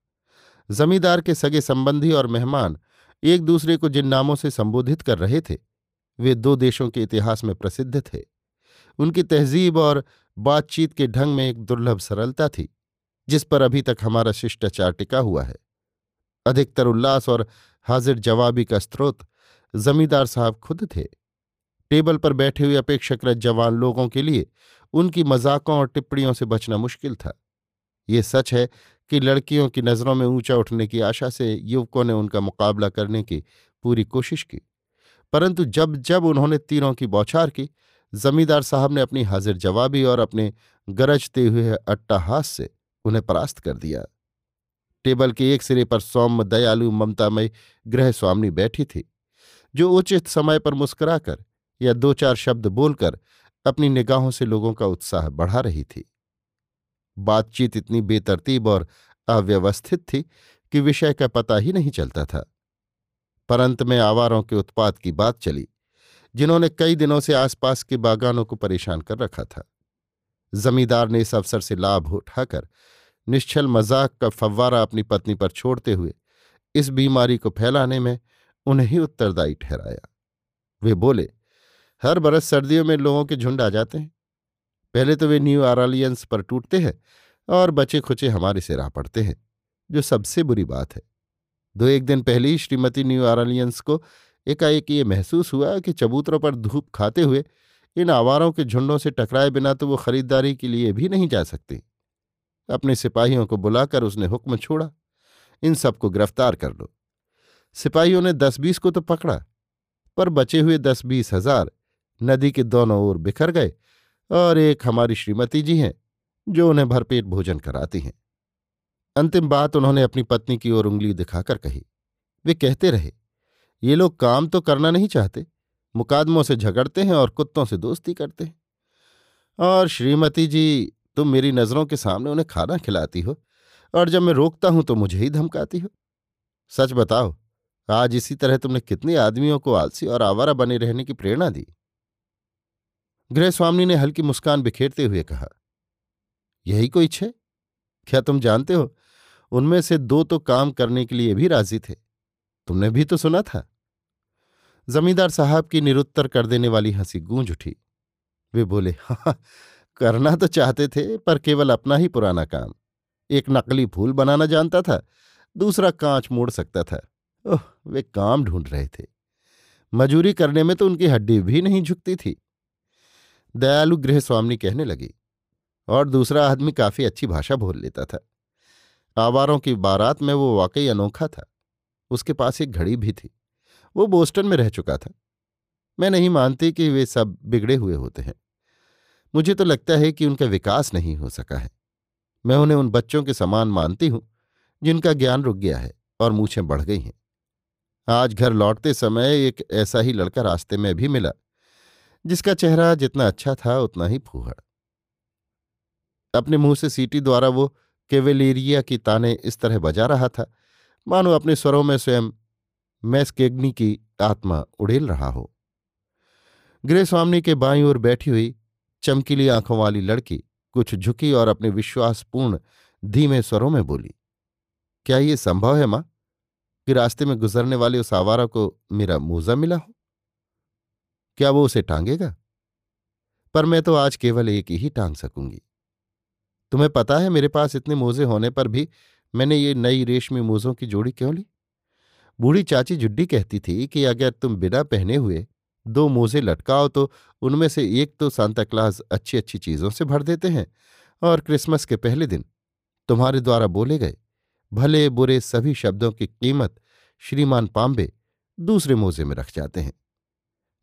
जमींदार के सगे संबंधी और मेहमान एक दूसरे को जिन नामों से संबोधित कर रहे थे, वे दो देशों के इतिहास में प्रसिद्ध थे। उनकी तहजीब और बातचीत के ढंग में एक दुर्लभ सरलता थी, जिस पर अभी तक हमारा शिष्टाचार टिका हुआ है। अधिकतर उल्लास और हाजिर जवाबी का स्रोत जमींदार साहब खुद थे। टेबल पर बैठे हुए अपेक्षाकृत जवान लोगों के लिए उनकी मजाकों और टिप्पणियों से बचना मुश्किल था। ये सच है कि लड़कियों की नज़रों में ऊँचा उठने की आशा से युवकों ने उनका मुकाबला करने की पूरी कोशिश की। परंतु जब जब उन्होंने तीरों की बौछार की, जमींदार साहब ने अपनी हाजिर जवाबी और अपने गरजते हुए अट्टाहास से उन्हें परास्त कर दिया। टेबल के एक सिरे पर सौम्य दयालु ममतामय गृह स्वामी बैठी थी, जो उचित समय पर मुस्कुराकर या दो चार शब्द बोलकर अपनी निगाहों से लोगों का उत्साह बढ़ा रही थी। बातचीत इतनी बेतरतीब और अव्यवस्थित थी कि विषय का पता ही नहीं चलता था। परंत में आवारों के उत्पाद की बात चली, जिन्होंने कई दिनों से आसपास के बागानों को परेशान कर रखा था। जमींदार ने इस अवसर से लाभ उठाकर निश्चल मज़ाक का फव्वारा अपनी पत्नी पर छोड़ते हुए इस बीमारी को फैलाने में उन्हें उत्तरदायी ठहराया। वे बोले, हर बरस सर्दियों में लोगों के झुंड आ जाते हैं। पहले तो वे न्यू आरालियंस पर टूटते हैं और बचे खुचे हमारे से राह पड़ते हैं, जो सबसे बुरी बात है। दो एक दिन पहले ही श्रीमती न्यू आरालियंस को एकाएक ये महसूस हुआ कि चबूतरों पर धूप खाते हुए इन आवारों के झुंडों से टकराए बिना तो वो खरीदारी के लिए भी नहीं जा सकती। अपने सिपाहियों को बुलाकर उसने हुक्म छोड़ा, इन सबको गिरफ़्तार कर लो। सिपाहियों ने दस बीस को तो पकड़ा, पर बचे हुए दस बीस हज़ार नदी के दोनों ओर बिखर गए और एक हमारी श्रीमती जी हैं, जो उन्हें भरपेट भोजन कराती हैं। अंतिम बात उन्होंने अपनी पत्नी की ओर उंगली दिखाकर कही। वे कहते रहे, ये लोग काम तो करना नहीं चाहते, मुकादमों से झगड़ते हैं और कुत्तों से दोस्ती करते हैं। और श्रीमती जी, तुम मेरी नज़रों के सामने उन्हें खाना खिलाती हो, और जब मैं रोकता हूँ तो मुझे ही धमकाती हो। सच बताओ, आज इसी तरह तुमने कितने आदमियों को आलसी और आवारा बने रहने की प्रेरणा दी? गृहस्वामी ने हल्की मुस्कान बिखेरते हुए कहा, यही कोई छे क्या तुम जानते हो, उनमें से दो तो काम करने के लिए भी राज़ी थे। तुमने भी तो सुना था। जमींदार साहब की निरुत्तर कर देने वाली हँसी गूंज उठी। वे बोले हाँ करना तो चाहते थे, पर केवल अपना ही पुराना काम। एक नकली फूल बनाना जानता था, दूसरा कांच मोड़ सकता था। ओह, वे काम ढूंढ रहे थे। मजूरी करने में तो उनकी हड्डी भी नहीं झुकती थी। दयालु गृह स्वामी कहने लगी और दूसरा आदमी काफ़ी अच्छी भाषा बोल लेता था। आवारों की बारात में वो वाकई अनोखा था। उसके पास एक घड़ी भी थी। वो बोस्टन में रह चुका था। मैं नहीं मानती कि वे सब बिगड़े हुए होते हैं। मुझे तो लगता है कि उनका विकास नहीं हो सका है। मैं उन्हें उन बच्चों के समान मानती हूँ, जिनका ज्ञान रुक गया है और मूछें बढ़ गई हैं। आज घर लौटते समय एक ऐसा ही लड़का रास्ते में भी मिला जिसका चेहरा जितना अच्छा था, उतना ही फूहड़। अपने मुँह से सीटी द्वारा वो केवेलेरिया की ताने इस तरह बजा रहा था, मानो अपने स्वरों में स्वयं मैस्केग्नि की आत्मा उड़ेल रहा हो। गृह स्वामी के बाई ओर बैठी हुई चमकीली आँखों वाली लड़की कुछ झुकी और अपने विश्वासपूर्ण, धीमे स्वरों में बोली, क्या ये संभव है माँ कि रास्ते में गुजरने वाले उस आवारा को मेरा मोजा मिला हो? क्या वो उसे टांगेगा? पर मैं तो आज केवल एक ही टांग सकूँगी। तुम्हें पता है मेरे पास इतने मोजे होने पर भी मैंने ये नई रेशमी मोजों की जोड़ी क्यों ली? बूढ़ी चाची जुड्डी कहती थी कि अगर तुम बिना पहने हुए दो मोजे लटकाओ तो उनमें से एक तो सांता क्लास अच्छी अच्छी चीज़ों से भर देते हैं और क्रिसमस के पहले दिन तुम्हारे द्वारा बोले गए भले बुरे सभी शब्दों की कीमत श्रीमान पाम्बे दूसरे मोजे में रख जाते हैं।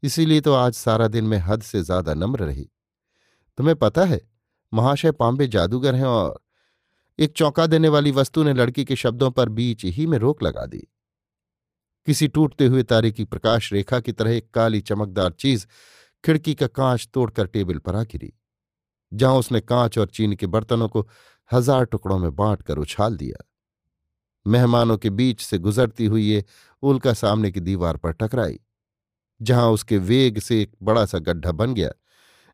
इसीलिए तो आज सारा दिन मैं हद से ज़्यादा नम्र रही। तुम्हें पता है, महाशय पांबे जादूगर हैं और एक चौंका देने वाली वस्तु ने लड़की के शब्दों पर बीच ही में रोक लगा दी। किसी टूटते हुए तारे की प्रकाश रेखा की तरह एक काली चमकदार चीज़ खिड़की का कांच तोड़कर टेबल पर आ गिरी, जहाँ उसने कांच और चीनी के बर्तनों को हज़ार टुकड़ों में बांट कर उछाल दिया। मेहमानों के बीच से गुजरती हुई ये उल्का सामने की दीवार पर टकराई। जहाँ उसके वेग से एक बड़ा सा गड्ढा बन गया,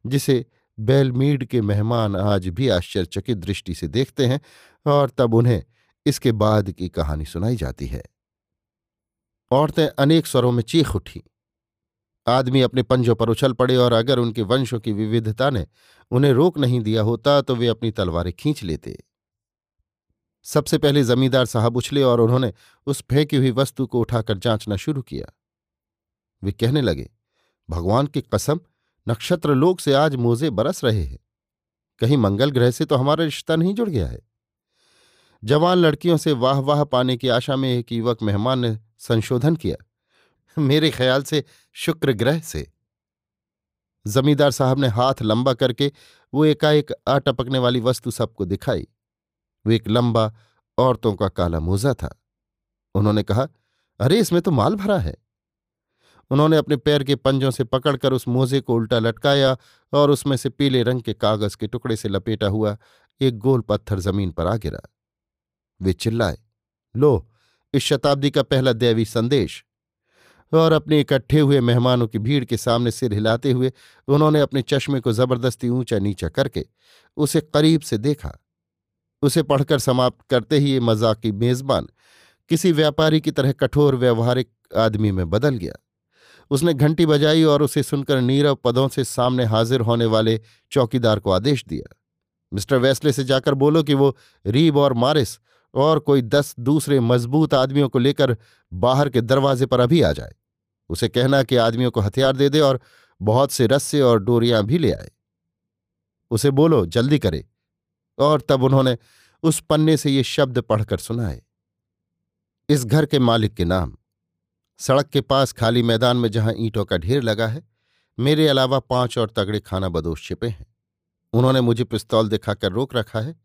जिसे बेलमीड के मेहमान आज भी आश्चर्यचकित दृष्टि से देखते हैं और तब उन्हें इसके बाद की कहानी सुनाई जाती है। औरतें अनेक स्वरों में चीख उठी। आदमी अपने पंजों पर उछल पड़े और अगर उनके वंशों की विविधता ने उन्हें रोक नहीं दिया होता तो वे अपनी तलवारें खींच लेते। सबसे पहले जमींदार साहब उछले और उन्होंने उस फेंकी हुई वस्तु को उठाकर जांचना शुरू किया। वे कहने लगे, भगवान की कसम नक्षत्र लोक से आज मोजे बरस रहे हैं। कहीं मंगल ग्रह से तो हमारा रिश्ता नहीं जुड़ गया है। जवान लड़कियों से वाह वाह पाने की आशा में एक युवक मेहमान ने संशोधन किया, मेरे ख्याल से शुक्र ग्रह से। जमींदार साहब ने हाथ लंबा करके वो एकाएक आटपकने वाली वस्तु सबको दिखाई। वो एक लंबा औरतों का काला मोजा था। उन्होंने कहा, अरे, इसमें तो माल भरा है। उन्होंने अपने पैर के पंजों से पकड़कर उस मोजे को उल्टा लटकाया और उसमें से पीले रंग के कागज़ के टुकड़े से लपेटा हुआ एक गोल पत्थर ज़मीन पर आ गिरा। वे चिल्लाए, लो, इस शताब्दी का पहला दैवी संदेश। और अपने इकट्ठे हुए मेहमानों की भीड़ के सामने सिर हिलाते हुए उन्होंने अपने चश्मे को ज़बरदस्ती ऊँचा नीचा करके उसे करीब से देखा। उसे पढ़कर समाप्त करते ही ये मजाकी मेजबान किसी व्यापारी की तरह कठोर, व्यवहारिक आदमी में बदल गया। उसने घंटी बजाई और उसे सुनकर नीरव पदों से सामने हाजिर होने वाले चौकीदार को आदेश दिया। मिस्टर वेस्ले से जाकर बोलो कि वो रीब और मारिस और कोई दस दूसरे मज़बूत आदमियों को लेकर बाहर के दरवाजे पर अभी आ जाए। उसे कहना कि आदमियों को हथियार दे दे और बहुत से रस्से और डोरियाँ भी ले आए। उसे बोलो, जल्दी करे। और तब उन्होंने उस पन्ने से ये शब्द पढ़कर सुनाए। इस घर के मालिक के नाम। सड़क के पास खाली मैदान में जहाँ ईंटों का ढेर लगा है, मेरे अलावा पाँच और तगड़े खाना बदोश छिपे हैं। उन्होंने मुझे पिस्तौल दिखाकर रोक रखा है,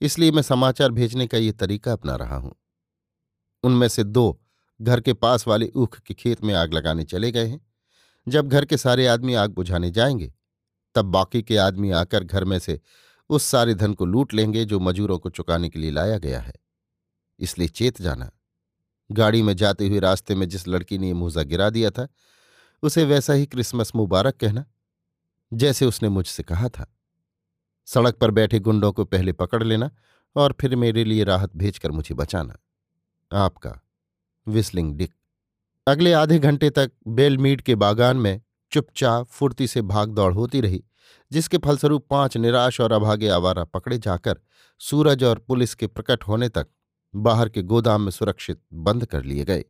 इसलिए मैं समाचार भेजने का ये तरीका अपना रहा हूँ। उनमें से दो घर के पास वाले ऊख के खेत में आग लगाने चले गए हैं। जब घर के सारे आदमी आग बुझाने जाएँगे, तब बाकी के आदमी आकर घर में से उस सारे धन को लूट लेंगे जो मजूरों को चुकाने के लिए लाया गया है। इसलिए चेत जाना। गाड़ी में जाते हुए रास्ते में जिस लड़की ने मोजा गिरा दिया था, उसे वैसा ही क्रिसमस मुबारक कहना, जैसे उसने मुझसे कहा था। सड़क पर बैठे गुंडों को पहले पकड़ लेना और फिर मेरे लिए राहत भेजकर मुझे बचाना। आपका, विस्लिंग डिक। अगले आधे घंटे तक बेलमीड के बागान में चुपचाप फुर्ती से भाग दौड़ होती रही, जिसके फलस्वरूप पाँच निराश और अभागे आवारा पकड़े जाकर सूरज और पुलिस के प्रकट होने तक बाहर के गोदाम में सुरक्षित बंद कर लिए गए।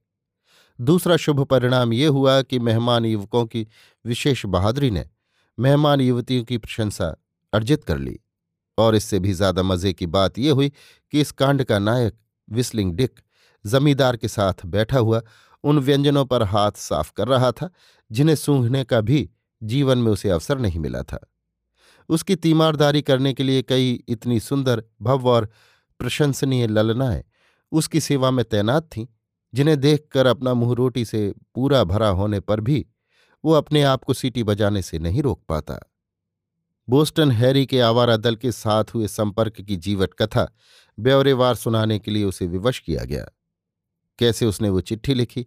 दूसरा शुभ परिणाम ये हुआ कि मेहमान युवकों की विशेष बहादुरी ने मेहमान युवतियों की प्रशंसा अर्जित कर ली। और इससे भी ज़्यादा मज़े की बात यह हुई कि इस कांड का नायक विस्लिंग डिक जमींदार के साथ बैठा हुआ उन व्यंजनों पर हाथ साफ़ कर रहा था, जिन्हें सूंघने का भी जीवन में उसे अवसर नहीं मिला था। उसकी तीमारदारी करने के लिए कई इतनी सुंदर भव्य और प्रशंसनीय ललनाएँ उसकी सेवा में तैनात थीं, जिन्हें देखकर अपना मुँह रोटी से पूरा भरा होने पर भी वो अपने आप को सीटी बजाने से नहीं रोक पाता। बोस्टन हैरी के आवारा दल के साथ हुए संपर्क की जीवट कथा ब्यौरेवार सुनाने के लिए उसे विवश किया गया। कैसे उसने वो चिट्ठी लिखी?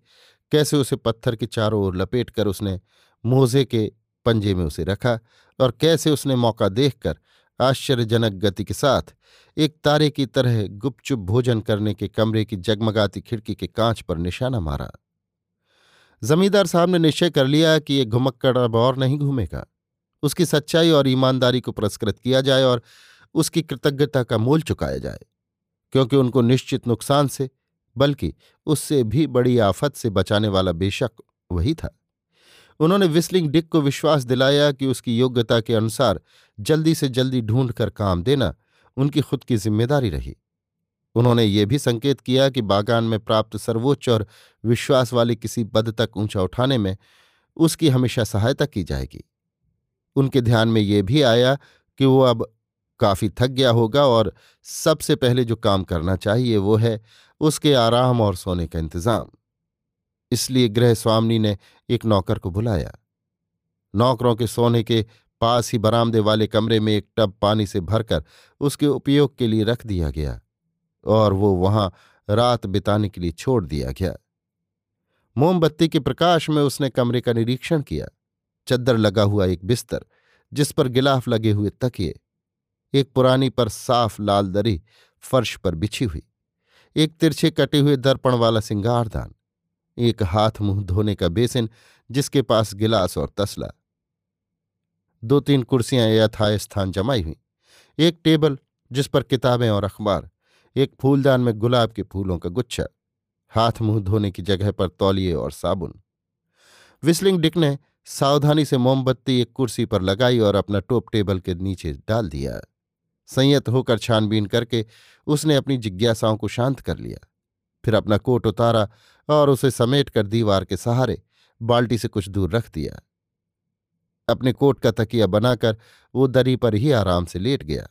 कैसे उसे पत्थर के चारों ओर लपेट कर उसने मोजे के पंजे में उसे रखा? और कैसे उसने मौका देखकर आश्चर्यजनक गति के साथ एक तारे की तरह गुपचुप भोजन करने के कमरे की जगमगाती खिड़की के कांच पर निशाना मारा। जमींदार साहब ने निश्चय कर लिया कि ये घुमक्कड़ अब और नहीं घूमेगा। उसकी सच्चाई और ईमानदारी को पुरस्कृत किया जाए और उसकी कृतज्ञता का मोल चुकाया जाए, क्योंकि उनको निश्चित नुकसान से, बल्कि उससे भी बड़ी आफत से बचाने वाला बेशक वही था। उन्होंने विस्लिंग डिक को विश्वास दिलाया कि उसकी योग्यता के अनुसार जल्दी से जल्दी ढूंढ कर काम देना उनकी खुद की ज़िम्मेदारी रही। उन्होंने ये भी संकेत किया कि बागान में प्राप्त सर्वोच्च और विश्वास वाले किसी पद तक ऊँचा उठाने में उसकी हमेशा सहायता की जाएगी। उनके ध्यान में ये भी आया कि वो अब काफ़ी थक गया होगा और सबसे पहले जो काम करना चाहिए वो है उसके आराम और सोने का इंतज़ाम। इसलिए गृह स्वामी ने एक नौकर को बुलाया। नौकरों के सोने के पास ही बरामदे वाले कमरे में एक टब पानी से भरकर उसके उपयोग के लिए रख दिया गया और वो वहाँ रात बिताने के लिए छोड़ दिया गया। मोमबत्ती के प्रकाश में उसने कमरे का निरीक्षण किया। चद्दर लगा हुआ एक बिस्तर, जिस पर गिलाफ लगे हुए तकिए, एक पुरानी पर साफ़ लाल दरी फर्श पर बिछी हुई, एक तिरछे कटे हुए दर्पण वाला सिंगारदान, एक हाथ मुँह धोने का बेसिन जिसके पास गिलास और तसला दो तीन कुर्सियाँ यथाय स्थान जमाई हुई। एक टेबल, जिस पर किताबें और अखबार, एक फूलदान में गुलाब के फूलों का गुच्छा, हाथ मुँह धोने की जगह पर तौलिए और साबुन। विस्लिंग डिक ने सावधानी से मोमबत्ती एक कुर्सी पर लगाई और अपना टोप टेबल के नीचे डाल दिया। संयत होकर छानबीन करके उसने अपनी जिज्ञासाओं को शांत कर लिया। फिर अपना कोट उतारा और उसे समेट कर दीवार के सहारे बाल्टी से कुछ दूर रख दिया। अपने कोट का तकिया बनाकर वो दरी पर ही आराम से लेट गया।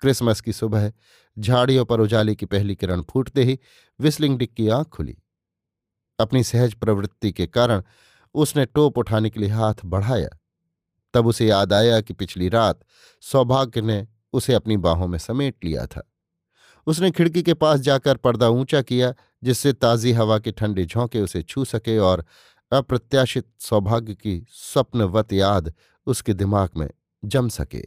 क्रिसमस की सुबह, झाड़ियों पर उजाले की पहली किरण फूटते ही विस्लिंग डिक की आँख खुली। अपनी सहज प्रवृत्ति के कारण उसने टोप उठाने के लिए हाथ बढ़ाया। तब उसे याद आया कि पिछली रात सौभाग्य ने उसे अपनी बाहों में समेट लिया था। उसने खिड़की के पास जाकर पर्दा ऊँचा किया, जिससे ताज़ी हवा के ठंडे झोंके उसे छू सके और अप्रत्याशित सौभाग्य की स्वप्नवत याद उसके दिमाग में जम सके।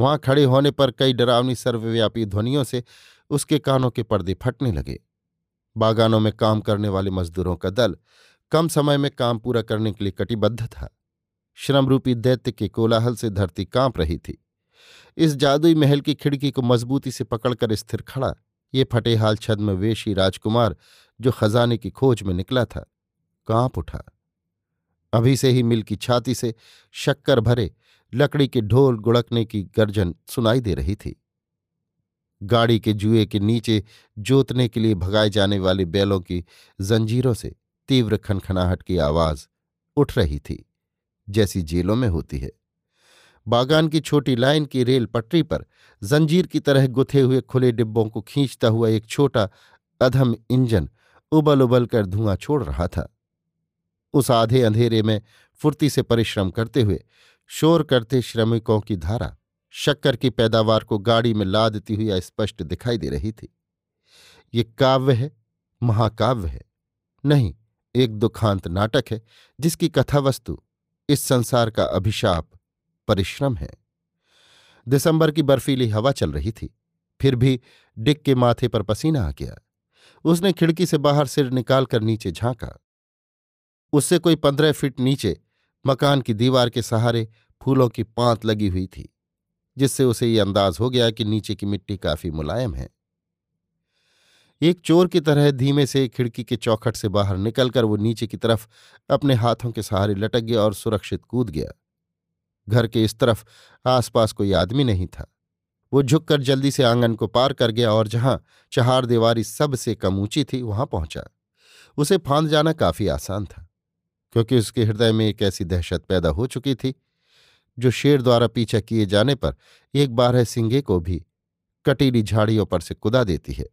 वहाँ खड़े होने पर कई डरावनी सर्वव्यापी ध्वनियों से उसके कानों के पर्दे फटने लगे। बागानों में काम करने वाले मजदूरों का दल कम समय में काम पूरा करने के लिए कटिबद्ध था। श्रमरूपी दैत्य के कोलाहल से धरती काँप रही थी। इस जादुई महल की खिड़की को मजबूती से पकड़कर स्थिर खड़ा, ये फटेहाल छद्म वेशी राजकुमार जो खजाने की खोज में निकला था। काँप उठा। अभी से ही मिल की छाती से शक्कर भरे लकड़ी के ढोल गुड़कने की गर्जन सुनाई दे रही थी। गाड़ी के जुए के नीचे जोतने के लिए भगाए जाने वाले बैलों की जंजीरों से तीव्र खनखनाहट की आवाज़ उठ रही थी, जैसी जेलों में होती है। बागान की छोटी लाइन की रेल पटरी पर जंजीर की तरह गुथे हुए खुले डिब्बों को खींचता हुआ एक छोटा अधम इंजन उबल उबल कर धुआँ छोड़ रहा था। उस आधे अंधेरे में फुर्ती से परिश्रम करते हुए शोर करते श्रमिकों की धारा शक्कर की पैदावार को गाड़ी में लादती हुई स्पष्ट दिखाई दे रही थी। ये काव्य है, महाकाव्य है। नहीं, एक दुखांत नाटक है, जिसकी कथा वस्तु इस संसार का अभिशाप, परिश्रम है। दिसंबर की बर्फीली हवा चल रही थी, फिर भी डिक के माथे पर पसीना आ गया। उसने खिड़की से बाहर सिर निकालकर नीचे झांका। उससे कोई पंद्रह फीट नीचे मकान की दीवार के सहारे फूलों की पांत लगी हुई थी, जिससे उसे ये अंदाज हो गया कि नीचे की मिट्टी काफ़ी मुलायम है। एक चोर की तरह धीमे से खिड़की के चौखट से बाहर निकलकर वो नीचे की तरफ़ अपने हाथों के सहारे लटक गया और सुरक्षित कूद गया। घर के इस तरफ़ आसपास कोई आदमी नहीं था। वो झुककर जल्दी से आँगन को पार कर गया और जहाँ चहार दीवारी सबसे कम ऊँची थी, वहाँ पहुँचा। उसे फांद जाना काफ़ी आसान था। क्योंकि उसके हृदय में एक ऐसी दहशत पैदा हो चुकी थी, जो शेर द्वारा पीछा किए जाने पर एक बारह सिंगे को भी कटीली झाड़ियों पर से कुदा देती है।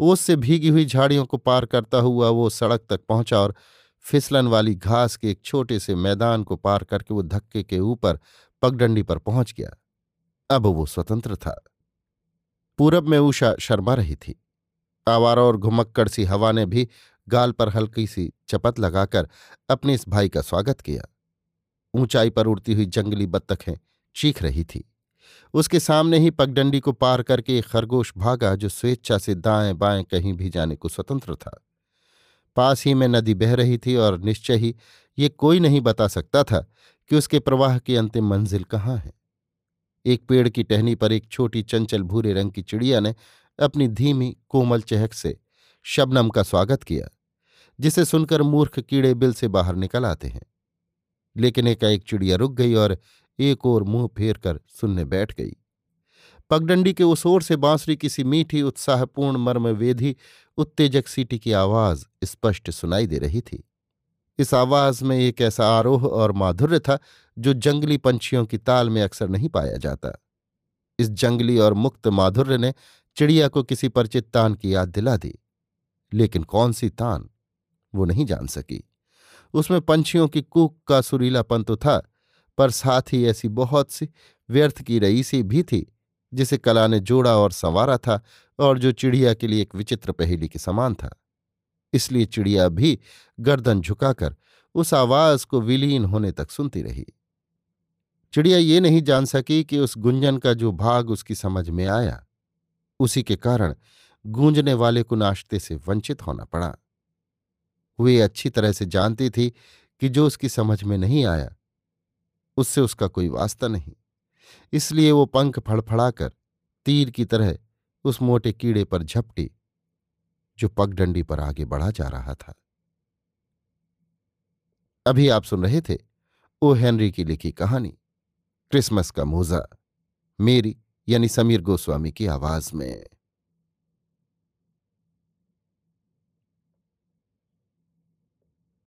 ओस से भीगी हुई झाड़ियों को पार करता हुआ वो सड़क तक पहुँचा और फिसलन वाली घास के एक छोटे से मैदान को पार करके वो धक्के के ऊपर पगडंडी पर पहुँच गया। अब वो स्वतंत्र था। पूरब में उषा शर्मा रही थी। आवारा और घुमक्कड़ सी हवा ने भी गाल पर हल्की सी चपत लगाकर अपने इस भाई का स्वागत किया। ऊंचाई पर उड़ती हुई जंगली बत्तखें चीख रही थी। उसके सामने ही पगडंडी को पार करके एक खरगोश भागा जो स्वेच्छा से दाएँ बाएँ कहीं भी जाने को स्वतंत्र था। पास ही में नदी बह रही थी और निश्चय ही ये कोई नहीं बता सकता था कि उसके प्रवाह की अंतिम मंजिल कहाँ है। एक पेड़ की टहनी पर एक छोटी चंचल भूरे रंग की चिड़िया ने अपनी धीमी कोमल चहक से शबनम का स्वागत किया। जिसे सुनकर मूर्ख कीड़े बिल से बाहर निकल आते हैं। लेकिन एकाएक चिड़िया रुक गई और एक और मुँह फेर कर सुनने बैठ गई। पगडंडी के उस ओर से बांसुरी किसी मीठी, उत्साहपूर्ण मर्म वेधी उत्तेजक सीटी की आवाज़ स्पष्ट सुनाई दे रही थी। इस आवाज़ में एक ऐसा आरोह और माधुर्य था, जो जंगली पंछियों की ताल में अक्सर नहीं पाया जाता। इस जंगली और मुक्त माधुर्य ने चिड़िया को किसी परिचित तान की याद दिला दी। लेकिन कौन सी तान? वो नहीं जान सकी। उसमें पंछियों की कूक का सुरीलापन तो था, पर साथ ही ऐसी बहुत सी व्यर्थ की रईसी भी थी, जिसे कला ने जोड़ा और संवारा था, और जो चिड़िया के लिए एक विचित्र पहेली के समान था। इसलिए चिड़िया भी गर्दन झुकाकर उस आवाज़ को विलीन होने तक सुनती रही। चिड़िया ये नहीं जान सकी कि उस गुंजन का जो भाग उसकी समझ में आया, उसी के कारण गूंजने वाले को नाश्ते से वंचित होना पड़ा। वे अच्छी तरह से जानती थी कि जो उसकी समझ में नहीं आया, उससे उसका कोई वास्ता नहीं। इसलिए वो पंख फड़फड़ाकर तीर की तरह उस मोटे कीड़े पर झपटी, जो पगडंडी पर आगे बढ़ा जा रहा था। अभी आप सुन रहे थे ओ. हेनरी की लिखी कहानी, क्रिसमस का मोजा, मेरी यानी समीर गोस्वामी की आवाज़ में।